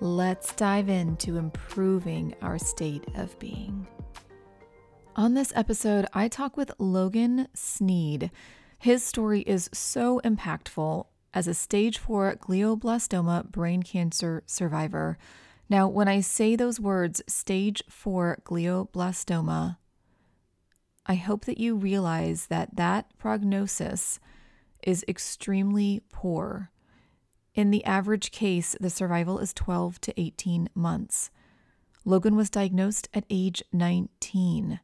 Let's dive into improving our state of being. On this episode, I talk with Logan Sneed. His story is so impactful as a stage 4 glioblastoma brain cancer survivor. Now, when I say those words, stage 4 glioblastoma, I hope that you realize that that prognosis is extremely poor. In the average case, the survival is 12 to 18 months. Logan was diagnosed at age 19.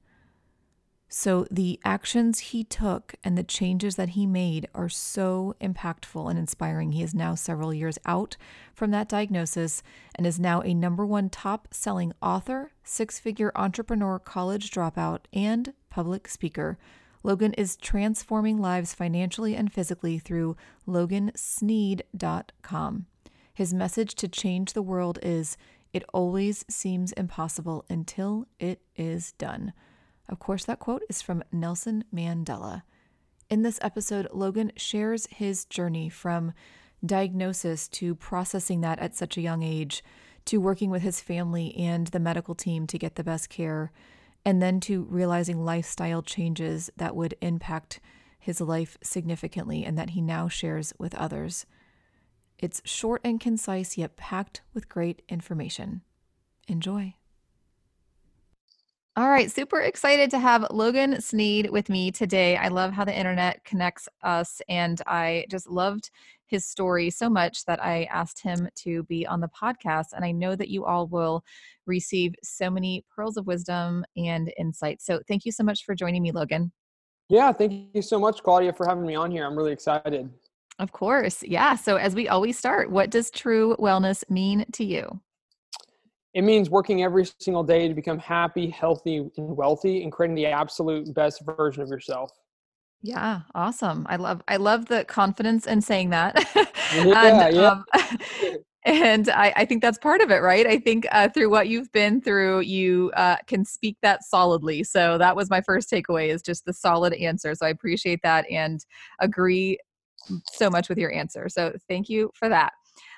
So, the actions he took and the changes that he made are so impactful and inspiring. He is now several years out from that diagnosis and is now a number one top selling author, six figure entrepreneur, college dropout, and public speaker. Logan is transforming lives financially and physically through logansneed.com. His message to change the world is it always seems impossible until it is done. Of course, that quote is from Nelson Mandela. In this episode, Logan shares his journey from diagnosis to processing that at such a young age, to working with his family and the medical team to get the best care, and then to realizing lifestyle changes that would impact his life significantly and that he now shares with others. It's short and concise, yet packed with great information. Enjoy. All right, super excited to have Logan Sneed with me today. I love how the internet connects us, and I just loved his story so much that I asked him to be on the podcast. And I know that you all will receive so many pearls of wisdom and insight. So thank you so much for joining me, Logan. Yeah, thank you so much, Claudia, for having me on here. I'm really excited. Of course. Yeah. So, as we always start, what does true wellness mean to you? It means working every single day to become happy, healthy, and wealthy and creating the absolute best version of yourself. Yeah, awesome. I love I love the confidence in saying that. Yeah, and yeah. um, and I, I think that's part of it, right? I think uh, through what you've been through, you uh, can speak that solidly. So that was my first takeaway is just the solid answer. So I appreciate that and agree so much with your answer. So thank you for that.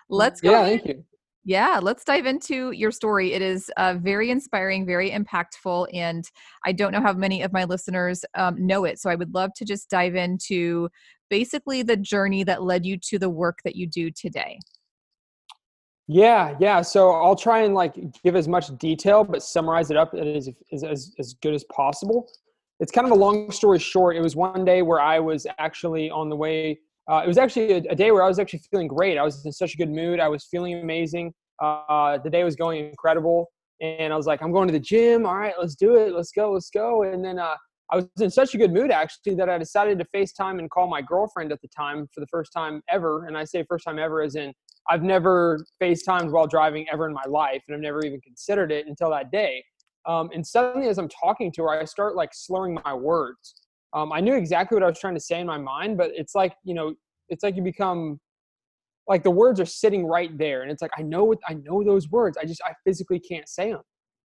Let's go. Yeah, ahead- thank you. Yeah, let's dive into your story. It is uh, very inspiring, very impactful, and I don't know how many of my listeners um, know it. So I would love to just dive into basically the journey that led you to the work that you do today. Yeah, yeah. So I'll try and like give as much detail, but summarize it up as as as, as good as possible. It's kind of a long story short. It was one day where I was actually on the way. Uh, it was actually a, a day where I was actually feeling great. I was in such a good mood. I was feeling amazing. Uh, the day was going incredible, and I was like, "I'm going to the gym. All right, let's do it. Let's go. Let's go." And then uh, I was in such a good mood actually that I decided to FaceTime and call my girlfriend at the time for the first time ever. And I say first time ever as in I've never FaceTimed while driving ever in my life, and I've never even considered it until that day. Um, and suddenly, as I'm talking to her, I start like slurring my words. Um, I knew exactly what I was trying to say in my mind, but it's like you know, it's like you become like the words are sitting right there, and it's like I know what I know those words. I just I physically can't say them.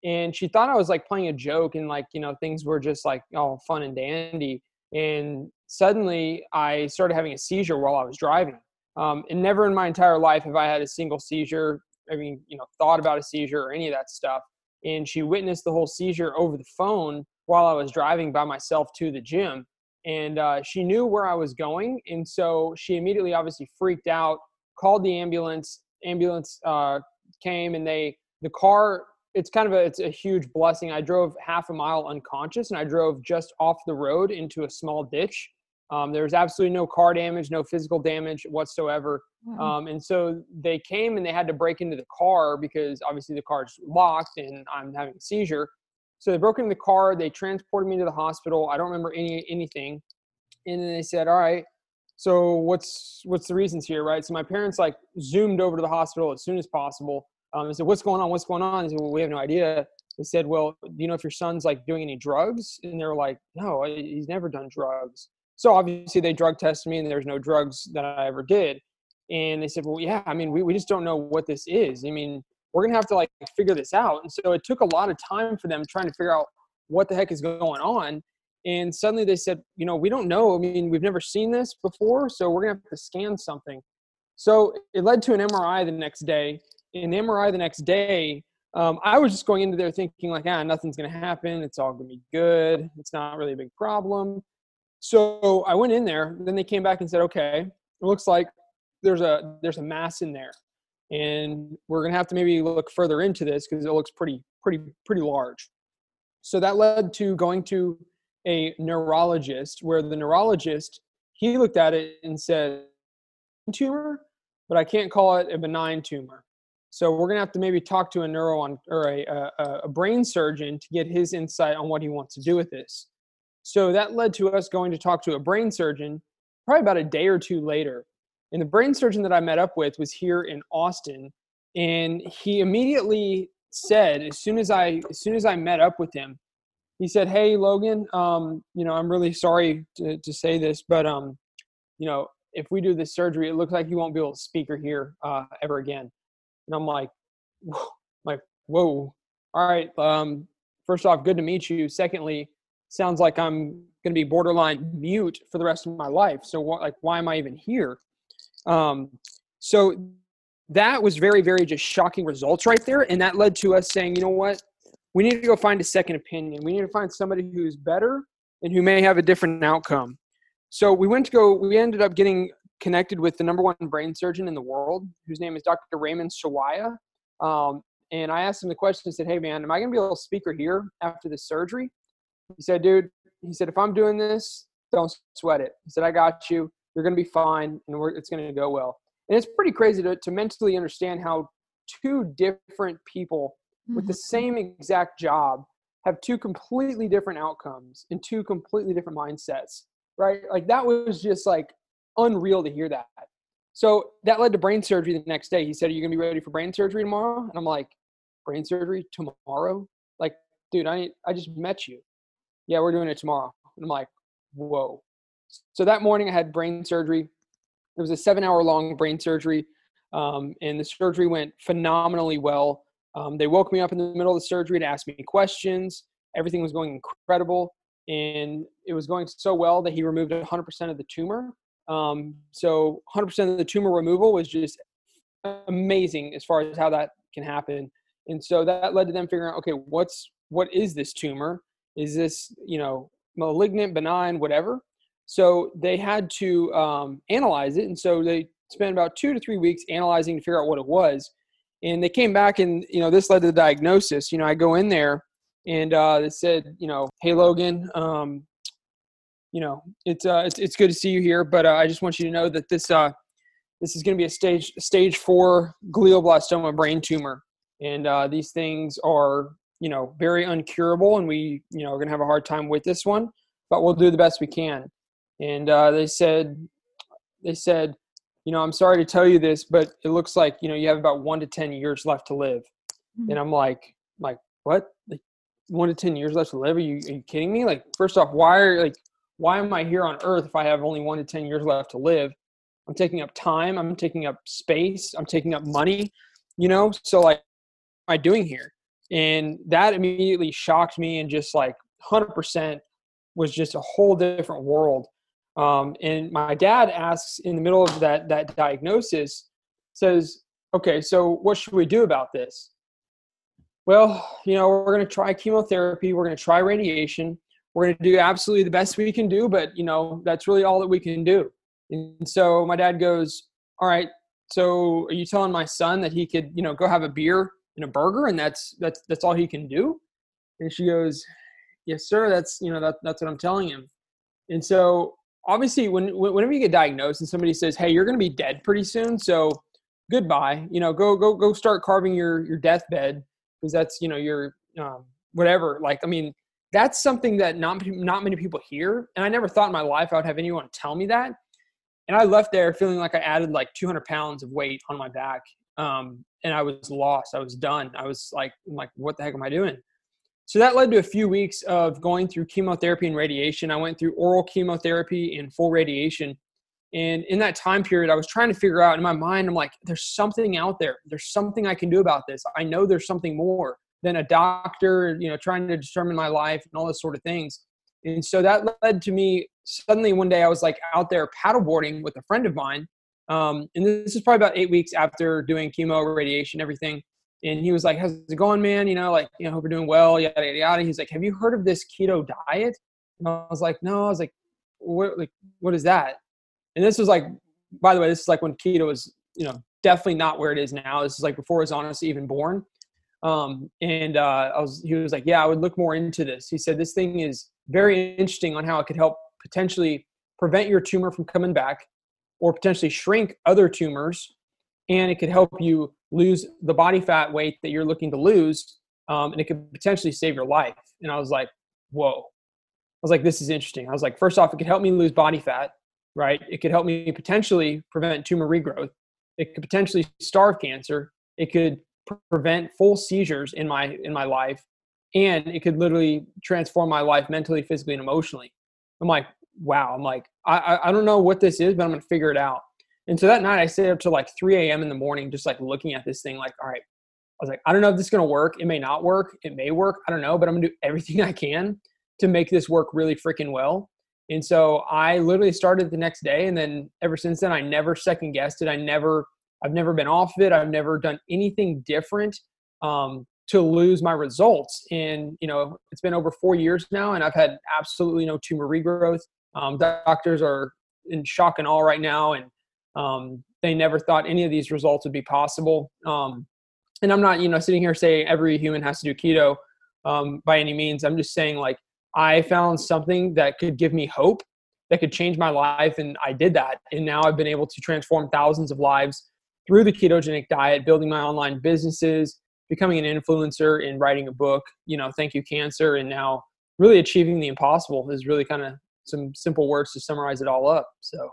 And she thought I was like playing a joke, and like you know things were just like all fun and dandy. And suddenly, I started having a seizure while I was driving um, and never in my entire life have I had a single seizure. I mean, you know, thought about a seizure or any of that stuff. And she witnessed the whole seizure over the phone while I was driving by myself to the gym. And uh, she knew where I was going. And so she immediately obviously freaked out, called the ambulance. Ambulance uh, came and they, the car, it's kind of a, it's a huge blessing. I drove half a mile unconscious and I drove just off the road into a small ditch um, there was absolutely no car damage, no physical damage whatsoever. Wow. Um, and so they came and they had to break into the car because obviously the car's locked and I'm having a seizure. So they broke into the car. They transported me to the hospital. I don't remember any anything. And then they said, "All right, so what's what's the reasons here, right?" So my parents like zoomed over to the hospital as soon as possible. Um, I said, what's going on? What's going on? They said, well, we have no idea. They said, well, do you know if your son's like doing any drugs? And they're like, no, he's never done drugs. So obviously they drug tested me and there's no drugs that I ever did. And they said, well, yeah, I mean, we, we just don't know what this is. I mean, we're going to have to like figure this out. And so it took a lot of time for them trying to figure out what the heck is going on. And suddenly they said, you know, we don't know. I mean, we've never seen this before, so we're going to have to scan something. So it led to an MRI the next day. In the MRI the next day, um, I was just going into there thinking like, ah, nothing's going to happen. It's all going to be good. It's not really a big problem. So I went in there. Then they came back and said, okay, it looks like there's a there's a mass in there, and we're to have to maybe look further into this because it looks pretty pretty pretty large. So that led to going to a neurologist, where the neurologist he looked at it and said, tumor, but I can't call it a benign tumor. So we're gonna have to maybe talk to a neuro on, or a, a, a brain surgeon to get his insight on what he wants to do with this. So that led to us going to talk to a brain surgeon probably about a day or two later. And the brain surgeon that I met up with was here in Austin, and he immediately said, as soon as I as soon as I met up with him, he said, "Hey Logan, um, you know, I'm really sorry to, to say this, but um, you know, if we do this surgery, it looks like you won't be able to speak or hear uh, ever again." And I'm like, whoa, like, whoa. All right. Um, first off, good to meet you. Secondly, sounds like I'm going to be borderline mute for the rest of my life. So what, like, why am I even here? Um, so that was very, very just shocking results right there. And that led to us saying, you know what? We need to go find a second opinion. We need to find somebody who's better and who may have a different outcome. So we went to go, we ended up getting connected with the number one brain surgeon in the world, whose name is Dr. Raymond Sawaya. Um, and I asked him the question, I said, Hey man, am I gonna be able to speaker here after this surgery? He said, Dude, he said, if I'm doing this, don't sweat it. He said, I got you. You're gonna be fine and it's gonna go well. And it's pretty crazy to, to mentally understand how two different people mm-hmm. with the mm-hmm. same exact job have two completely different outcomes and two completely different mindsets, right? Like that was just like unreal to hear that. So that led to brain surgery the next day. He said, Are you gonna be ready for brain surgery tomorrow? And I'm like, Brain surgery tomorrow? Like, dude, I I just met you. Yeah, we're doing it tomorrow. And I'm like, whoa. So that morning I had brain surgery. It was a seven hour long brain surgery. Um, and the surgery went phenomenally well. Um, they woke me up in the middle of the surgery to ask me questions. Everything was going incredible. And it was going so well that he removed 100% of the tumor. Um, so 100% of the tumor removal was just amazing as far as how that can happen. And so that led to them figuring out, okay, what's what is this tumor? Is this you know malignant, benign, whatever? So they had to um, analyze it, and so they spent about two to three weeks analyzing to figure out what it was. And they came back, and you know this led to the diagnosis. You know, I go in there, and uh, they said, you know, hey Logan, um, you know, it's uh, it's it's good to see you here, but uh, I just want you to know that this uh, this is going to be a stage stage four glioblastoma brain tumor, and uh, these things are you know very uncurable, and we you know are going to have a hard time with this one, but we'll do the best we can. And uh, they said they said, you know, I'm sorry to tell you this, but it looks like you know you have about one to ten years left to live, mm-hmm. and I'm like like what like one to ten years left to live? Are you are you kidding me? Like first off, why are like why am I here on earth if I have only one to 10 years left to live? I'm taking up time, I'm taking up space, I'm taking up money, you know? So, like, what am I doing here? And that immediately shocked me and just like 100% was just a whole different world. Um, and my dad asks in the middle of that, that diagnosis, says, okay, so what should we do about this? Well, you know, we're going to try chemotherapy, we're going to try radiation, we're going to do absolutely the best we can do, but you know, that's really all that we can do. And so my dad goes, all right, so are you telling my son that he could, you know, go have a beer and a burger and that's, that's, that's all he can do? And she goes, yes, sir. That's, you know, that, that's what I'm telling him. And so obviously when, whenever you get diagnosed and somebody says, Hey, you're going to be dead pretty soon. So goodbye, you know, go, go, go start carving your, your deathbed because that's, you know, your, um, whatever. Like, I mean, that's something that not not many people hear and i never thought in my life i would have anyone tell me that and i left there feeling like i added like 200 pounds of weight on my back um, and I was lost. I was done. I was like, I'm like, what the heck am I doing? So that led to a few weeks of going through chemotherapy and radiation. I went through oral chemotherapy and full radiation. And in that time period, I was trying to figure out in my mind, I'm like, there's something out there. There's something I can do about this. I know there's something more than a doctor, you know, trying to determine my life and all those sort of things. And so that led to me suddenly one day I was like out there paddleboarding with a friend of mine. Um, and this is probably about eight weeks after doing chemo, radiation, everything. And he was like, How's it going, man? You know, like, you know, hope you're doing well, yada, yada, yada. He's like, Have you heard of this keto diet? And I was like, No. I was like, What, like, what is that? And this was like, by the way, this is like when keto was, you know, definitely not where it is now. This is like before it was honestly even born. Um, and uh, I was, he was like, Yeah, I would look more into this. He said, This thing is very interesting on how it could help potentially prevent your tumor from coming back or potentially shrink other tumors and it could help you lose the body fat weight that you're looking to lose um, and it could potentially save your life. And i was like whoa. I was like this is interesting. I was like first off it could help me lose body fat right? It could help me potentially prevent tumor regrowth. It could potentially starve cancer. It could prevent full seizures in my in my life and it could literally transform my life mentally physically and emotionally. I'm like wow i'm like i i don't know what this is but i'm gonna figure it out and so that night I stayed up till like 3 a.m. in the morning, just like looking at this thing, like, all right, I was like, I don't know if this is gonna work. It may not work. It may work. I don't know, but I'm gonna do everything I can to make this work really freaking well. And so I literally started the next day, and then ever since then, I never second guessed it. I never, I've never been off of it. I've never done anything different um, to lose my results. And you know, it's been over four years now, and I've had absolutely no tumor regrowth. Um, doctors are in shock and awe right now, and um, they never thought any of these results would be possible. Um, and I'm not, you know, sitting here saying every human has to do keto um, by any means. I'm just saying like I found something that could give me hope, that could change my life, and I did that. And now I've been able to transform thousands of lives through the ketogenic diet, building my online businesses, becoming an influencer, and writing a book. You know, thank you cancer, and now really achieving the impossible is really kind of some simple words to summarize it all up. So,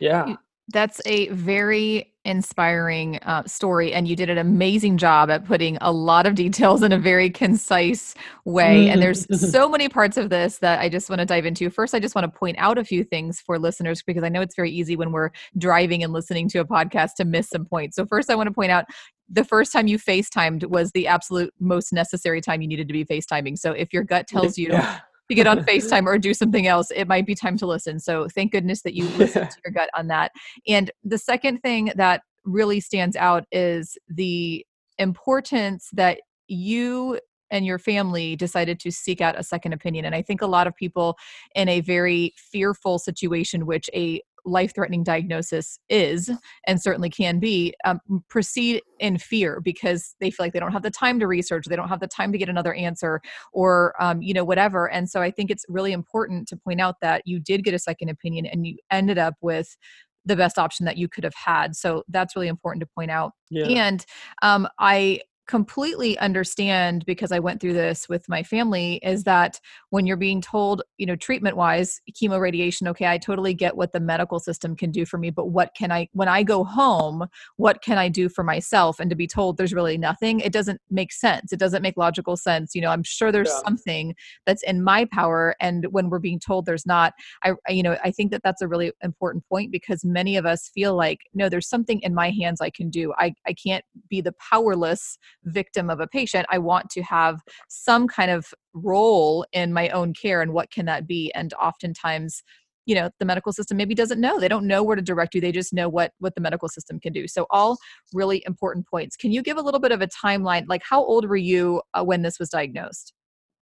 yeah. That's a very inspiring uh, story, and you did an amazing job at putting a lot of details in a very concise way. And there's so many parts of this that I just want to dive into. First, I just want to point out a few things for listeners because I know it's very easy when we're driving and listening to a podcast to miss some points. So, first, I want to point out the first time you FaceTimed was the absolute most necessary time you needed to be FaceTiming. So, if your gut tells you, yeah to get on FaceTime or do something else, it might be time to listen. So thank goodness that you listened to your gut on that. And the second thing that really stands out is the importance that you and your family decided to seek out a second opinion. And I think a lot of people in a very fearful situation, which a life threatening diagnosis is and certainly can be um, proceed in fear because they feel like they don't have the time to research they don't have the time to get another answer or um, you know whatever. And so i think it's really important to point out that you did get a second opinion and you ended up with the best option that you could have had. So that's really important to point out. Yeah. and um, i completely understand because I went through this with my family is that when you're being told, you know, treatment wise, chemo radiation, okay, I totally get what the medical system can do for me, but what can I, when I go home, what can I do for myself? And to be told there's really nothing, it doesn't make sense. It doesn't make logical sense. You know, I'm sure there's yeah. something that's in my power. And when we're being told there's not, I, you know, I think that that's a really important point because many of us feel like, no, there's something in my hands I can do. I, I can't be the powerless victim of a patient i want to have some kind of role in my own care and what can that be. And oftentimes you know the medical system maybe doesn't know. They don't know where to direct you. They just know what what the medical system can do. So all really important points. Can you give a little bit of a timeline? Like how old were you uh, when this was diagnosed?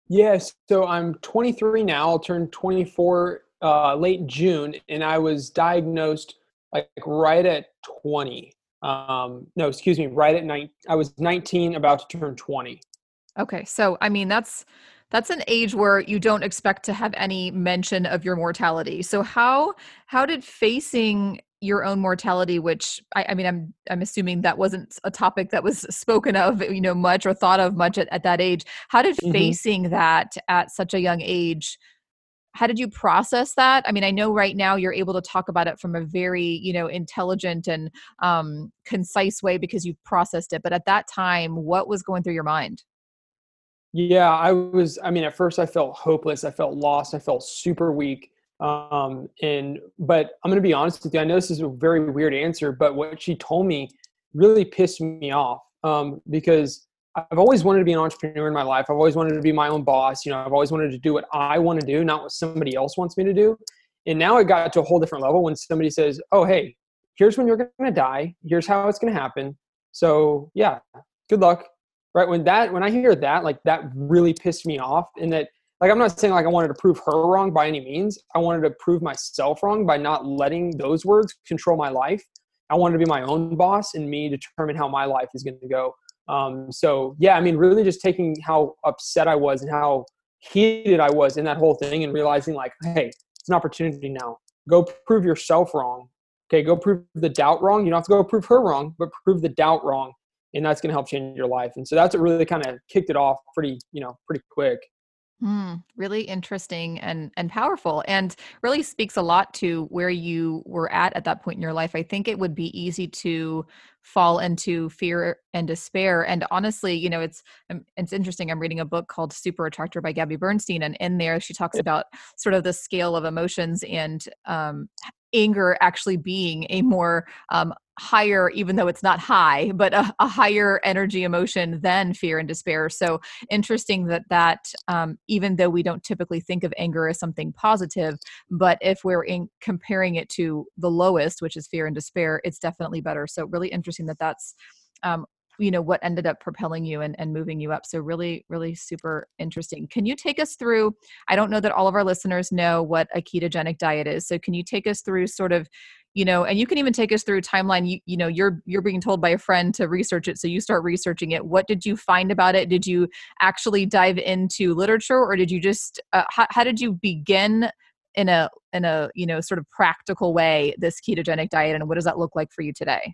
Yes. So i'm 23 now. I'll turn 24 uh, late june and i was diagnosed like right at 20 um no excuse me right at night i was 19 about to turn 20 okay so i mean that's that's an age where you don't expect to have any mention of your mortality so how how did facing your own mortality which I, I, mean i'm i'm assuming that wasn't a topic that was spoken of you know much or thought of much at, at that age how did mm-hmm. facing that at such a young age how did you process that? I mean i know right now you're able to talk about it from a very you know intelligent and um, concise way because you've processed it but at that time what was going through your mind? Yeah i was i mean at first i felt hopeless i felt lost i felt super weak um, and but i'm going to be honest with you i know this is a very weird answer but what she told me really pissed me off um, because I've always wanted to be an entrepreneur in my life. I've always wanted to be my own boss. You know, I've always wanted to do what I want to do, not what somebody else wants me to do. And now it got to a whole different level when somebody says, "Oh, hey, here's when you're going to die. Here's how it's going to happen." So, yeah, good luck. Right when that when I hear that, like that really pissed me off and that like I'm not saying like I wanted to prove her wrong by any means. I wanted to prove myself wrong by not letting those words control my life. I wanted to be my own boss and me determine how my life is going to go. Um, so yeah, I mean, really just taking how upset I was and how heated I was in that whole thing and realizing like, hey, it's an opportunity now. Go prove yourself wrong. Okay, go prove the doubt wrong. You don't have to go prove her wrong, but prove the doubt wrong, and that's going to help change your life. And so that's what really kind of kicked it off pretty, you know, pretty quick. Mm, really interesting and and powerful, and really speaks a lot to where you were at at that point in your life. I think it would be easy to fall into fear and despair. And honestly, you know, it's um, it's interesting. I'm reading a book called Super Attractor by Gabby Bernstein, and in there she talks about sort of the scale of emotions and um, anger actually being a more um, higher even though it's not high but a, a, higher energy emotion than fear and despair. So interesting that that um, even though we don't typically think of anger as something positive but if we're in comparing it to the lowest which is fear and despair it's definitely better. So really interesting that that's um, you know what ended up propelling you and, and moving you up so really really super interesting. Can you take us through i don't know that all of our listeners know what a ketogenic diet is so can you take us through sort of you know and you can even take us through timeline you, you know you're you're being told by a friend to research it so you start researching it. What did you find about it? Did you actually dive into literature or did you just uh, how, how did you begin in a in a you know sort of practical way this ketogenic diet and what does that look like for you today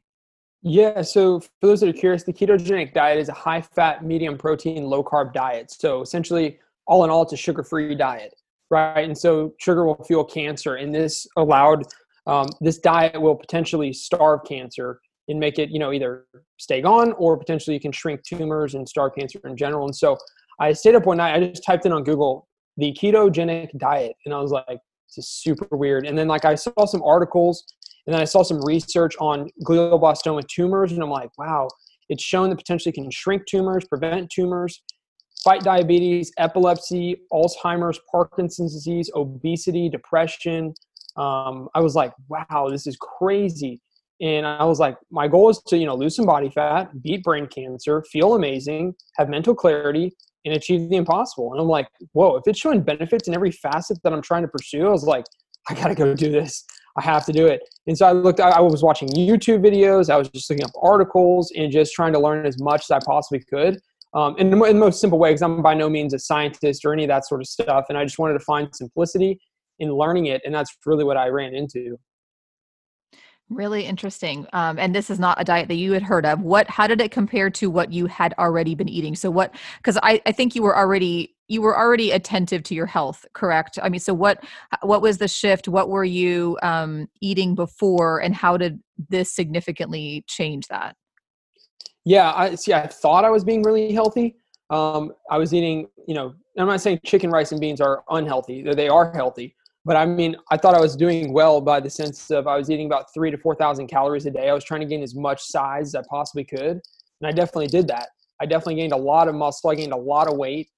yeah, so for those that are curious, the ketogenic diet is a high fat, medium protein, low carb diet. So essentially, all in all, it's a sugar free diet, right? And so sugar will fuel cancer, and this allowed um, this diet will potentially starve cancer and make it, you know, either stay gone or potentially you can shrink tumors and starve cancer in general. And so I stayed up one night, I just typed in on Google the ketogenic diet, and I was like, this is super weird. And then like I saw some articles and then I saw some research on glioblastoma tumors, and I'm like, wow, it's shown that potentially can shrink tumors, prevent tumors, fight diabetes, epilepsy, Alzheimer's, Parkinson's disease, obesity, depression. Um, I was like, wow, this is crazy. And I was like, my goal is to, you know, lose some body fat, beat brain cancer, feel amazing, have mental clarity, and achieve the impossible. And I'm like, whoa, if it's showing benefits in every facet that I'm trying to pursue, I was like, I gotta go do this. I have to do it. And so I looked, I was watching YouTube videos, I was just looking up articles and just trying to learn as much as I possibly could. Um, in, the, in the most simple way, because I'm by no means a scientist or any of that sort of stuff. And I just wanted to find simplicity in learning it. And that's really what I ran into. Really interesting. Um, and this is not a diet that you had heard of. What? How did it compare to what you had already been eating? So what? Because I, I think you were already you were already attentive to your health, correct? I mean, so what? What was the shift? What were you um, eating before, and how did this significantly change that? Yeah, I see. I thought I was being really healthy. Um, I was eating, you know, I'm not saying chicken, rice, and beans are unhealthy. They are healthy, but I mean, I thought I was doing well by the sense of I was eating about three to 4,000 calories a day. I was trying to gain as much size as I possibly could. And I definitely did that. I definitely gained a lot of muscle. I gained a lot of weight,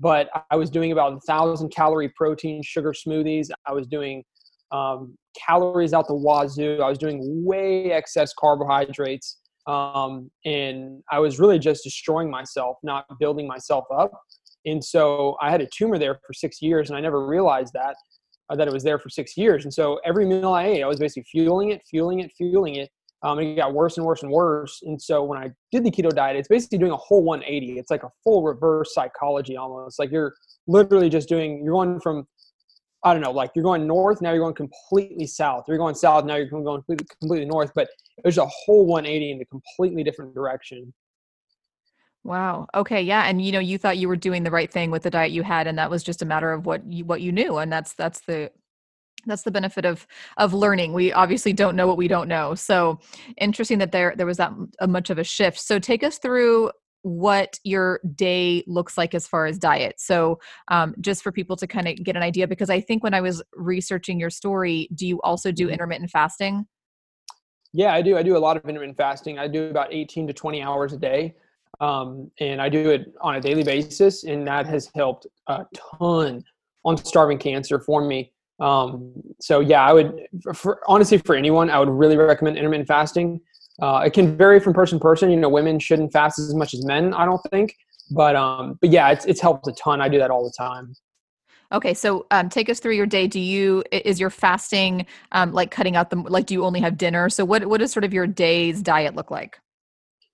but I was doing about a thousand calorie protein sugar smoothies. I was doing um, calories out the wazoo. I was doing way excess carbohydrates. Um, and I was really just destroying myself, not building myself up. And so I had a tumor there for six years, and I never realized that uh, that it was there for six years. And so every meal I ate, I was basically fueling it, fueling it, fueling it. Um, it got worse and worse and worse. And so when I did the keto diet, it's basically doing a whole 180. It's like a full reverse psychology almost. Like you're literally just doing, you're going from, I don't know, like you're going north, now you're going completely south. You're going south, now you're going completely, completely north. But it was a whole 180 in a completely different direction. Wow. Okay. Yeah. And you know, you thought you were doing the right thing with the diet you had, and that was just a matter of what you what you knew, and that's that's the that's the benefit of of learning we obviously don't know what we don't know so interesting that there there was that a much of a shift so take us through what your day looks like as far as diet so um, just for people to kind of get an idea because i think when i was researching your story do you also do Mm-hmm. intermittent fasting Yeah, I do. I do a lot of intermittent fasting. I do about 18 to 20 hours a day. Um, and I do it on a daily basis. And that has helped a ton on starving cancer for me. Um, so yeah, I would, for, honestly, for anyone, I would really recommend intermittent fasting. Uh, it can vary from person to person. You know, women shouldn't fast as much as men, I don't think. But, um, but yeah, it's, it's helped a ton. I do that all the time. okay so um, take us through your day do you is your fasting um, like cutting out the like do you only have dinner so what what does sort of your day's diet look like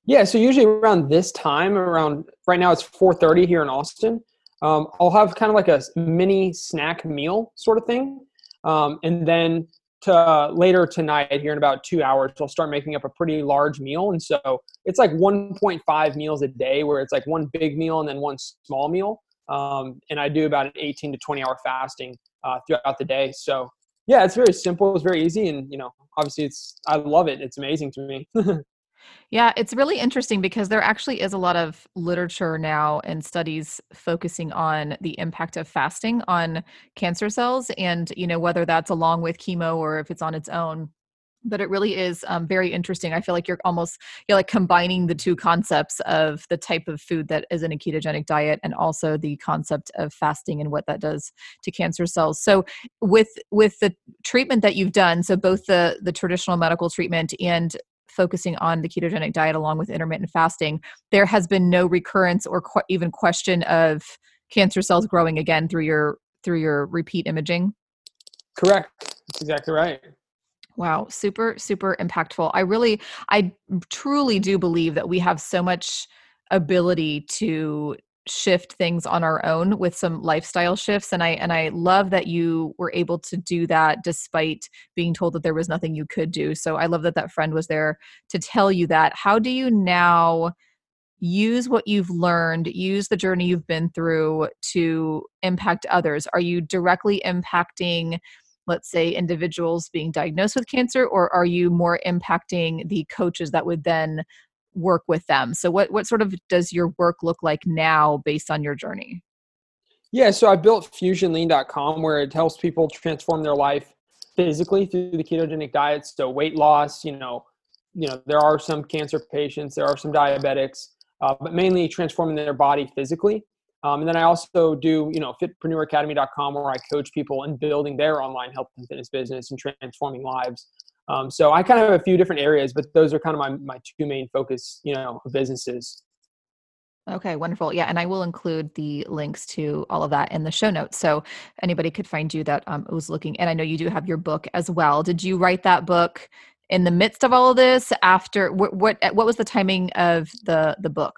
Yeah, so usually around this time, around right now it's 4:30 here in Austin. Um, I'll have kind of like a mini snack meal sort of thing, um, and then to uh, later tonight, here in about two hours, I'll start making up a pretty large meal, and so it's like 1.5 meals a day, where it's like one big meal and then one small meal, um, and I do about an 18 to 20 hour fasting uh, throughout the day. So yeah, it's very simple, it's very easy, and you know, obviously, it's I love it. It's amazing to me. Yeah, it's really interesting because there actually is a lot of literature now and studies focusing on the impact of fasting on cancer cells and, you know, whether that's along with chemo or if it's on its own. But it really is um, very interesting. I feel like you're almost you're like combining the two concepts of the type of food that is in a ketogenic diet and also the concept of fasting and what that does to cancer cells. So with with the treatment that you've done, so both the the traditional medical treatment and focusing on the ketogenic diet along with intermittent fasting, there has been no recurrence or qu- even question of cancer cells growing again through your through your repeat imaging. Correct. That's exactly right. Wow, super super impactful. I really I truly do believe that we have so much ability to shift things on our own with some lifestyle shifts and I and I love that you were able to do that despite being told that there was nothing you could do. So I love that that friend was there to tell you that. How do you now use what you've learned, use the journey you've been through to impact others? Are you directly impacting let's say individuals being diagnosed with cancer or are you more impacting the coaches that would then work with them so what what sort of does your work look like now based on your journey Yeah, so I built fusionlean.com where it helps people transform their life physically through the ketogenic diet. So weight loss, you know, you know, there are some cancer patients, there are some diabetics, uh, but mainly transforming their body physically. Um, and then I also do, you know, fitpreneuracademy.com where I coach people in building their online health and fitness business and transforming lives. Um, so I kind of have a few different areas, but those are kind of my, my two main focus, you know, businesses. okay wonderful yeah and i will include the links to all of that in the show notes so anybody could find you that um, was looking and i know you do have your book as well did you write that book in the midst of all of this after what what, what was the timing of the the book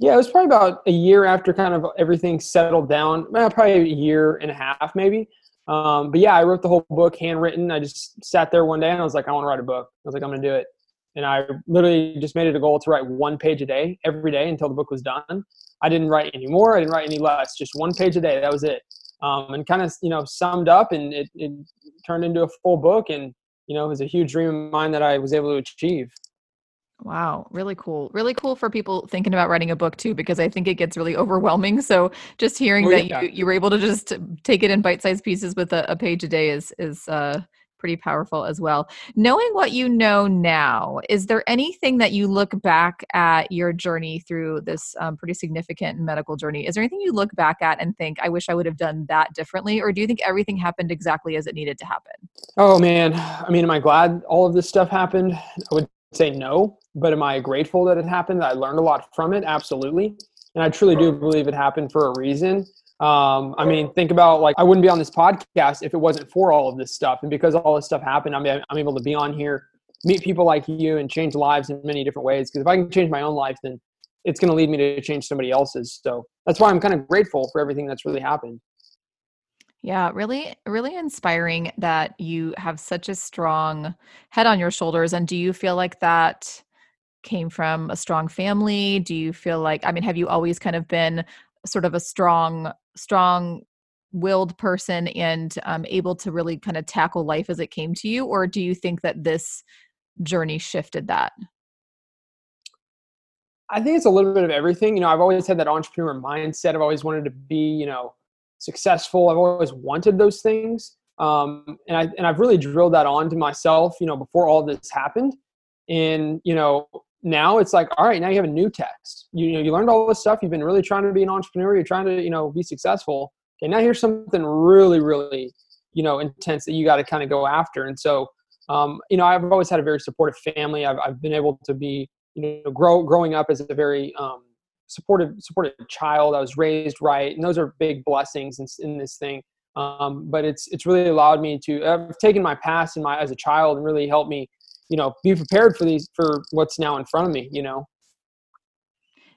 Yeah, it was probably about a year after kind of everything settled down. Well, probably a year and a half, maybe. Um, but yeah, I wrote the whole book handwritten. I just sat there one day and I was like, I want to write a book. I was like, I'm going to do it. And I literally just made it a goal to write one page a day every day until the book was done. I didn't write any more. I didn't write any less. Just one page a day. That was it. Um, and kind of, you know, summed up and it, it turned into a full book. And, you know, it was a huge dream of mine that I was able to achieve. Wow, really cool. Really cool for people thinking about writing a book too, because I think it gets really overwhelming. So just hearing Oh, that yeah. you, you were able to just take it in bite-sized pieces with a, a page a day is is uh, pretty powerful as well. Knowing what you know now, is there anything that you look back at your journey through this um, pretty significant medical journey? Is there anything you look back at and think, I wish I would have done that differently, or do you think everything happened exactly as it needed to happen? Oh man, I mean, am I glad all of this stuff happened? I would say no, but am I grateful that it happened? That I learned a lot from it, absolutely, and I truly do believe it happened for a reason. Um, I mean, think about like I wouldn't be on this podcast if it wasn't for all of this stuff, and because all this stuff happened, I'm I'm able to be on here, meet people like you, and change lives in many different ways. Because if I can change my own life, then it's going to lead me to change somebody else's. So that's why I'm kind of grateful for everything that's really happened. Yeah, really, really inspiring that you have such a strong head on your shoulders. And do you feel like that came from a strong family? Do you feel like I mean, have you always kind of been sort of a strong strong willed person and um, able to really kind of tackle life as it came to you or do you think that this journey shifted that i think it's a little bit of everything you know i've always had that entrepreneur mindset i've always wanted to be you know successful i've always wanted those things um, and I and I've really drilled that on to myself, you know, before all this happened. And you know, now it's like, all right, now you have a new test. You, you know, you learned all this stuff. You've been really trying to be an entrepreneur. You're trying to, you know, be successful. Okay, now here's something really, really, you know, intense that you got to kind of go after. And so, um, you know, I've always had a very supportive family. I've, I've been able to be, you know, grow growing up as a very um, supportive, supportive child. I was raised right, and those are big blessings in, in this thing. Um, but it's it's really allowed me to. I've taken my past and my as a child and really helped me you know be prepared for these for what's now in front of me you know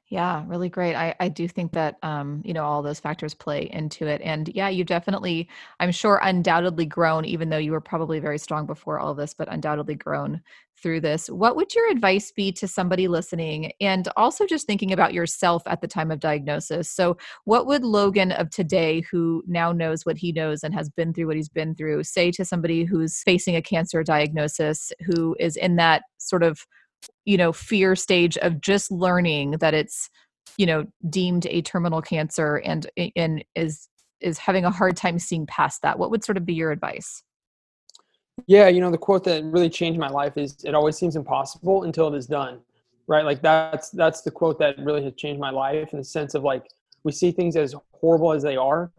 yeah, really great. I, I do think that um, you know, all those factors play into it. And yeah, you definitely, I'm sure undoubtedly grown, even though you were probably very strong before all this, but undoubtedly grown through this. What would your advice be to somebody listening and also just thinking about yourself at the time of diagnosis? So what would Logan of today, who now knows what he knows and has been through what he's been through, say to somebody who's facing a cancer diagnosis, who is in that sort of you know fear stage of just learning that it's you know deemed a terminal cancer and and is is having a hard time seeing past that what would sort of be your advice? Yeah you know the quote that really changed my life is it always seems impossible until it is done right? Like that's that's the quote that really has changed my life in the sense of like we see things as horrible as they are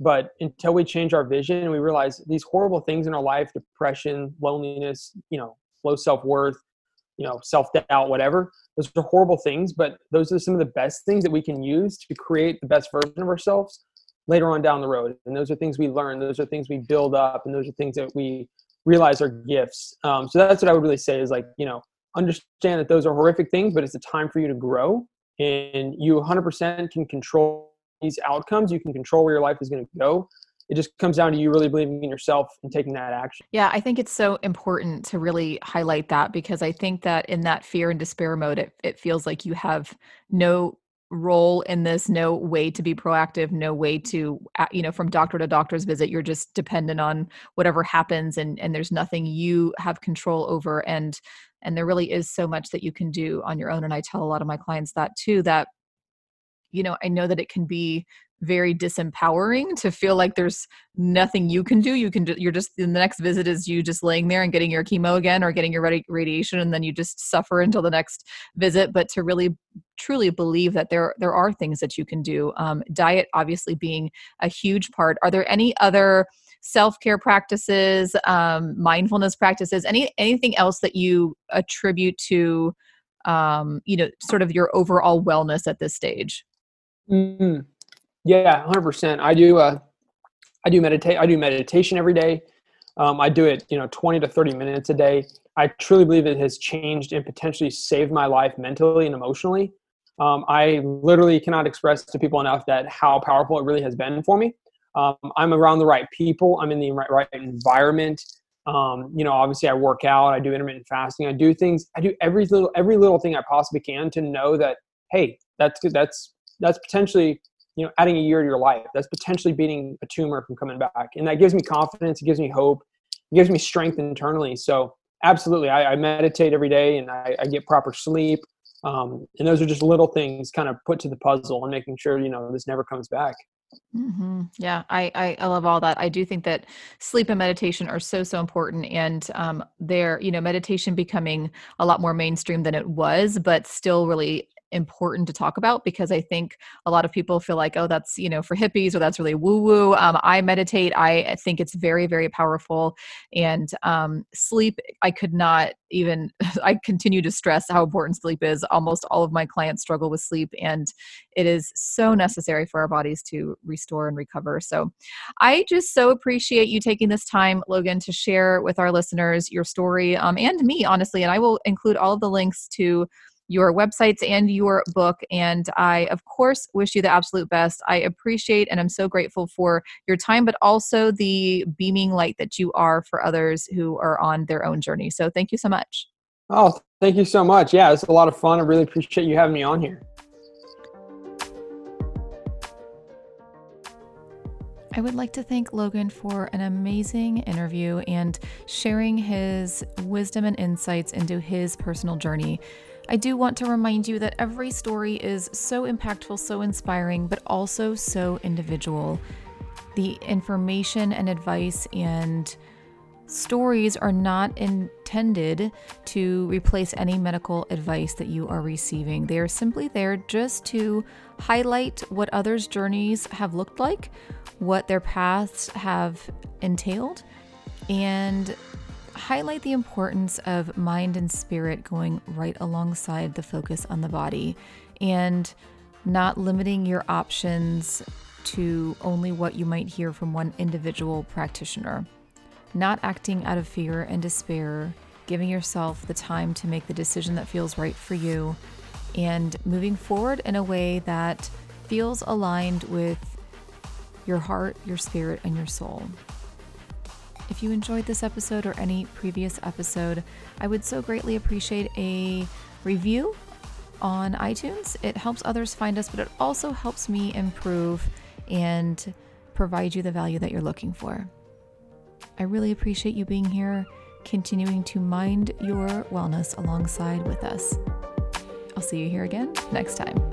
but until we change our vision and we realize these horrible things in our life depression loneliness you know low self-worth you know self doubt whatever. Those are horrible things but those are some of the best things that we can use to create the best version of ourselves later on down the road. And those are things we learn. Those are things we build up and those are things that we realize are gifts. Um, so that's what i would really say is like you know understand that those are horrific things but it's a time for you to grow and you 100% can control these outcomes. You can control where your life is going to go it just comes down to you really believing in yourself and taking that action. Yeah, I think it's so important to really highlight that because I think that in that fear and despair mode, it, it feels like you have no role in this no way to be proactive no way to uh, you know from doctor to doctor's visit you're just dependent on whatever happens and and there's nothing you have control over and and there really is so much that you can do on your own and i tell a lot of my clients that too that you know i know that it can be very disempowering to feel like there's nothing you can do. You can do, you're just in the next visit is you just laying there and getting your chemo again or getting your radi- radiation and then you just suffer until the next visit. But to really truly believe that there there are things that you can do. Um, diet obviously being a huge part. Are there any other self-care practices, um, mindfulness practices, any anything else that you attribute to um, you know sort of your overall wellness at this stage? Mm-hmm. Yeah, hundred percent. I do. Uh, I do meditate. I do meditation every day. Um, I do it, you know, twenty to thirty minutes a day. I truly believe it has changed and potentially saved my life mentally and emotionally. Um, I literally cannot express to people enough that how powerful it really has been for me. Um, I'm around the right people. I'm in the right, right environment. Um, you know, obviously I work out. I do intermittent fasting. I do things. I do every little every little thing I possibly can to know that hey, that's that's that's potentially you know adding a year to your life that's potentially beating a tumor from coming back and that gives me confidence it gives me hope it gives me strength internally so absolutely i, I meditate every day and I, I get proper sleep um, and those are just little things kind of put to the puzzle and making sure you know this never comes back Mm-hmm. Yeah, I, I, I love all that. I do think that sleep and meditation are so so important, and um, they're you know meditation becoming a lot more mainstream than it was, but still really important to talk about because I think a lot of people feel like, oh, that's, you know, for hippies or that's really woo woo. Um, I meditate. I think it's very, very powerful. And um, sleep, I could not even, I continue to stress how important sleep is. Almost all of my clients struggle with sleep, and it is so necessary for our bodies to restore and recover. So I just so appreciate you taking this time, Logan, to share with our listeners your story um, and me, honestly. And I will include all of the links to your websites and your book. And I, of course, wish you the absolute best. I appreciate and I'm so grateful for your time, but also the beaming light that you are for others who are on their own journey. So thank you so much. Oh, Thank you so much. Yeah, it's a lot of fun. I really appreciate you having me on here. I would like to thank Logan for an amazing interview and sharing his wisdom and insights into his personal journey. I do want to remind you that every story is so impactful, so inspiring, but also so individual. The information and advice and stories are not intended to replace any medical advice that you are receiving. They are simply there just to highlight what others' journeys have looked like, what their paths have entailed, and highlight the importance of mind and spirit going right alongside the focus on the body and not limiting your options to only what you might hear from one individual practitioner. Not acting out of fear and despair, giving yourself the time to make the decision that feels right for you, and moving forward in a way that feels aligned with your heart, your spirit, and your soul. If you enjoyed this episode or any previous episode, I would so greatly appreciate a review on iTunes. It helps others find us, but it also helps me improve and provide you the value that you're looking for. I really appreciate you being here, continuing to mind your wellness alongside with us. I'll see you here again next time.